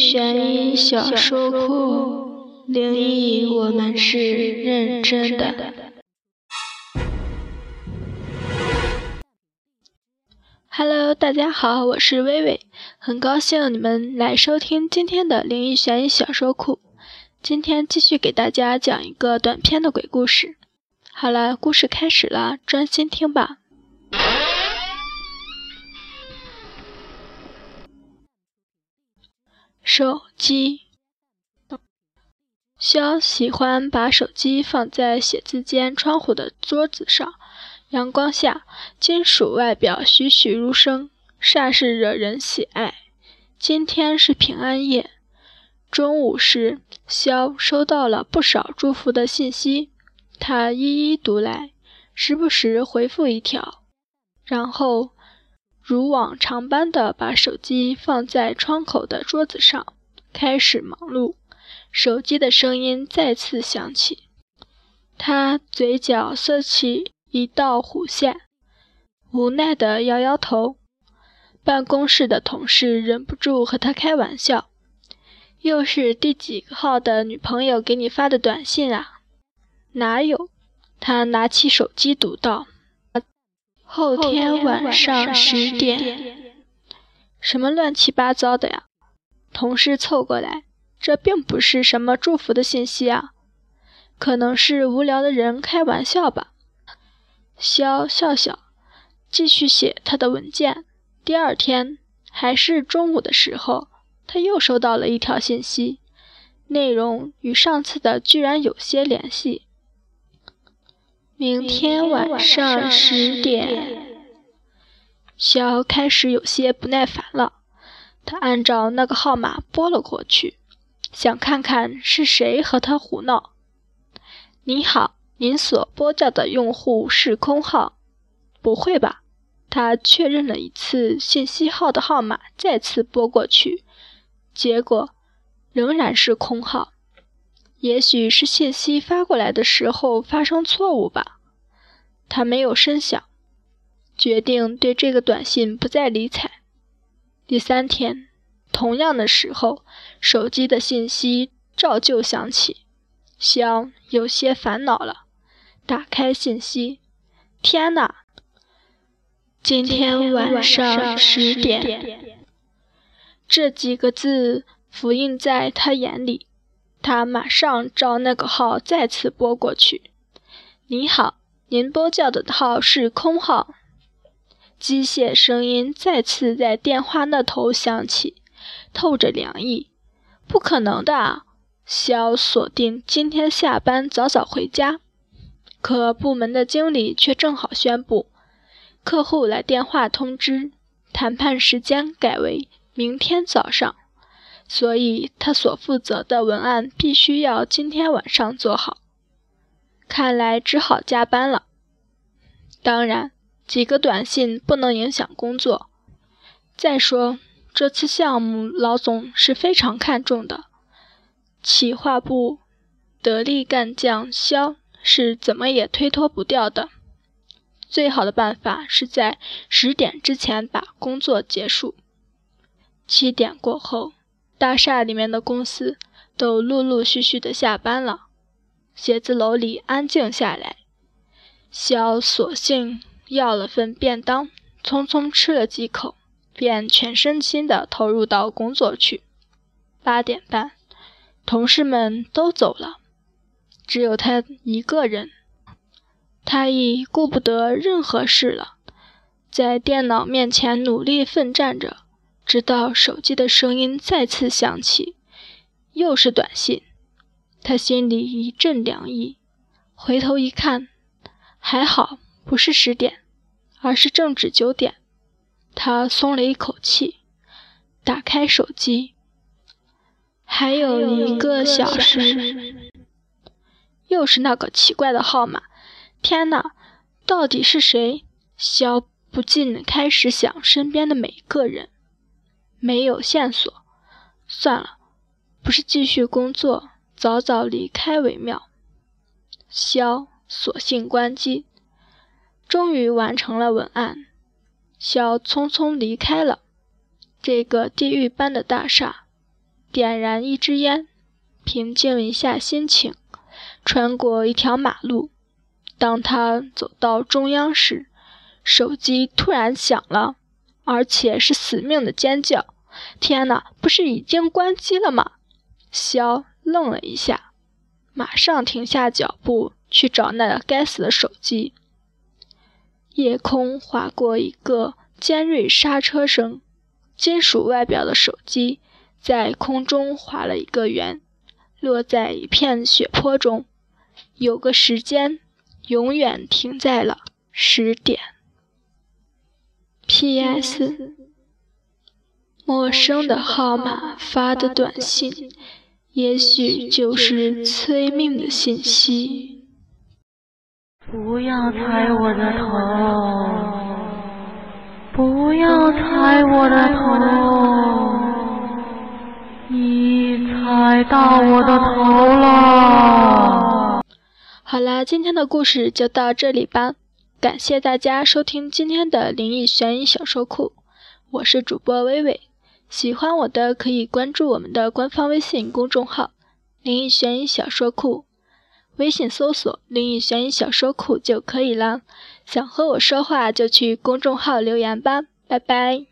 悬疑小说库，灵异我们是认真的。Hello，大家好，我是微微，很高兴你们来收听今天的灵异悬疑小说库。今天继续给大家讲一个短篇的鬼故事。好了，故事开始了，专心听吧。手机，肖喜欢把手机放在写字间窗户的桌子上，阳光下，金属外表栩栩如生，煞是惹人喜爱。今天是平安夜，中午时，肖收到了不少祝福的信息，他一一读来，时不时回复一条，然后。如往常般的把手机放在窗口的桌子上，开始忙碌。手机的声音再次响起，他嘴角色起一道弧线，无奈地摇摇头。办公室的同事忍不住和他开玩笑：“又是第几个号的女朋友给你发的短信啊？”“哪有？”他拿起手机读道。后天晚上十点，什么乱七八糟的呀？同事凑过来，这并不是什么祝福的信息啊，可能是无聊的人开玩笑吧。肖笑笑，继续写他的文件。第二天，还是中午的时候，他又收到了一条信息，内容与上次的居然有些联系。明天晚上十点，肖开始有些不耐烦了。他按照那个号码拨了过去，想看看是谁和他胡闹。你好，您所拨叫的用户是空号。不会吧？他确认了一次信息号的号码，再次拨过去，结果仍然是空号。也许是信息发过来的时候发生错误吧，他没有深想，决定对这个短信不再理睬。第三天，同样的时候，手机的信息照旧响起，想有些烦恼了，打开信息，天哪！今天晚上十点，这几个字浮印在他眼里。他马上照那个号再次拨过去。你好，您拨叫的号是空号。机械声音再次在电话那头响起，透着凉意。不可能的啊，肖锁定今天下班早早回家。可部门的经理却正好宣布，客户来电话通知，谈判时间改为明天早上。所以他所负责的文案必须要今天晚上做好，看来只好加班了。当然，几个短信不能影响工作。再说，这次项目老总是非常看重的，企划部得力干将肖是怎么也推脱不掉的。最好的办法是在十点之前把工作结束。七点过后。大厦里面的公司都陆陆续续的下班了，写字楼里安静下来。肖索性要了份便当，匆匆吃了几口，便全身心的投入到工作去。八点半，同事们都走了，只有他一个人。他已顾不得任何事了，在电脑面前努力奋战着。直到手机的声音再次响起，又是短信，他心里一阵凉意。回头一看，还好不是十点，而是正值九点。他松了一口气，打开手机，还有一个小时。又是那个奇怪的号码，天哪，到底是谁？肖不禁开始想身边的每一个人。没有线索，算了，不是继续工作，早早离开为妙。肖索性关机，终于完成了文案。肖匆匆离开了。这个地狱般的大厦，点燃一支烟，平静一下心情，穿过一条马路。当他走到中央时，手机突然响了，而且是死命的尖叫。天哪，不是已经关机了吗？肖愣了一下，马上停下脚步去找那该死的手机。夜空划过一个尖锐刹车声，金属外表的手机在空中划了一个圆，落在一片血泊中，有个时间。永远停在了十点。P.S. 陌生的号码发的短信，也许就是催命的信息。不要踩我的头，不要踩我的头，你踩到我的头了。好啦，今天的故事就到这里吧。感谢大家收听今天的灵异悬疑小说库，我是主播微微。喜欢我的可以关注我们的官方微信公众号“灵异悬疑小说库”，微信搜索“灵异悬疑小说库”就可以了。想和我说话就去公众号留言吧，拜拜。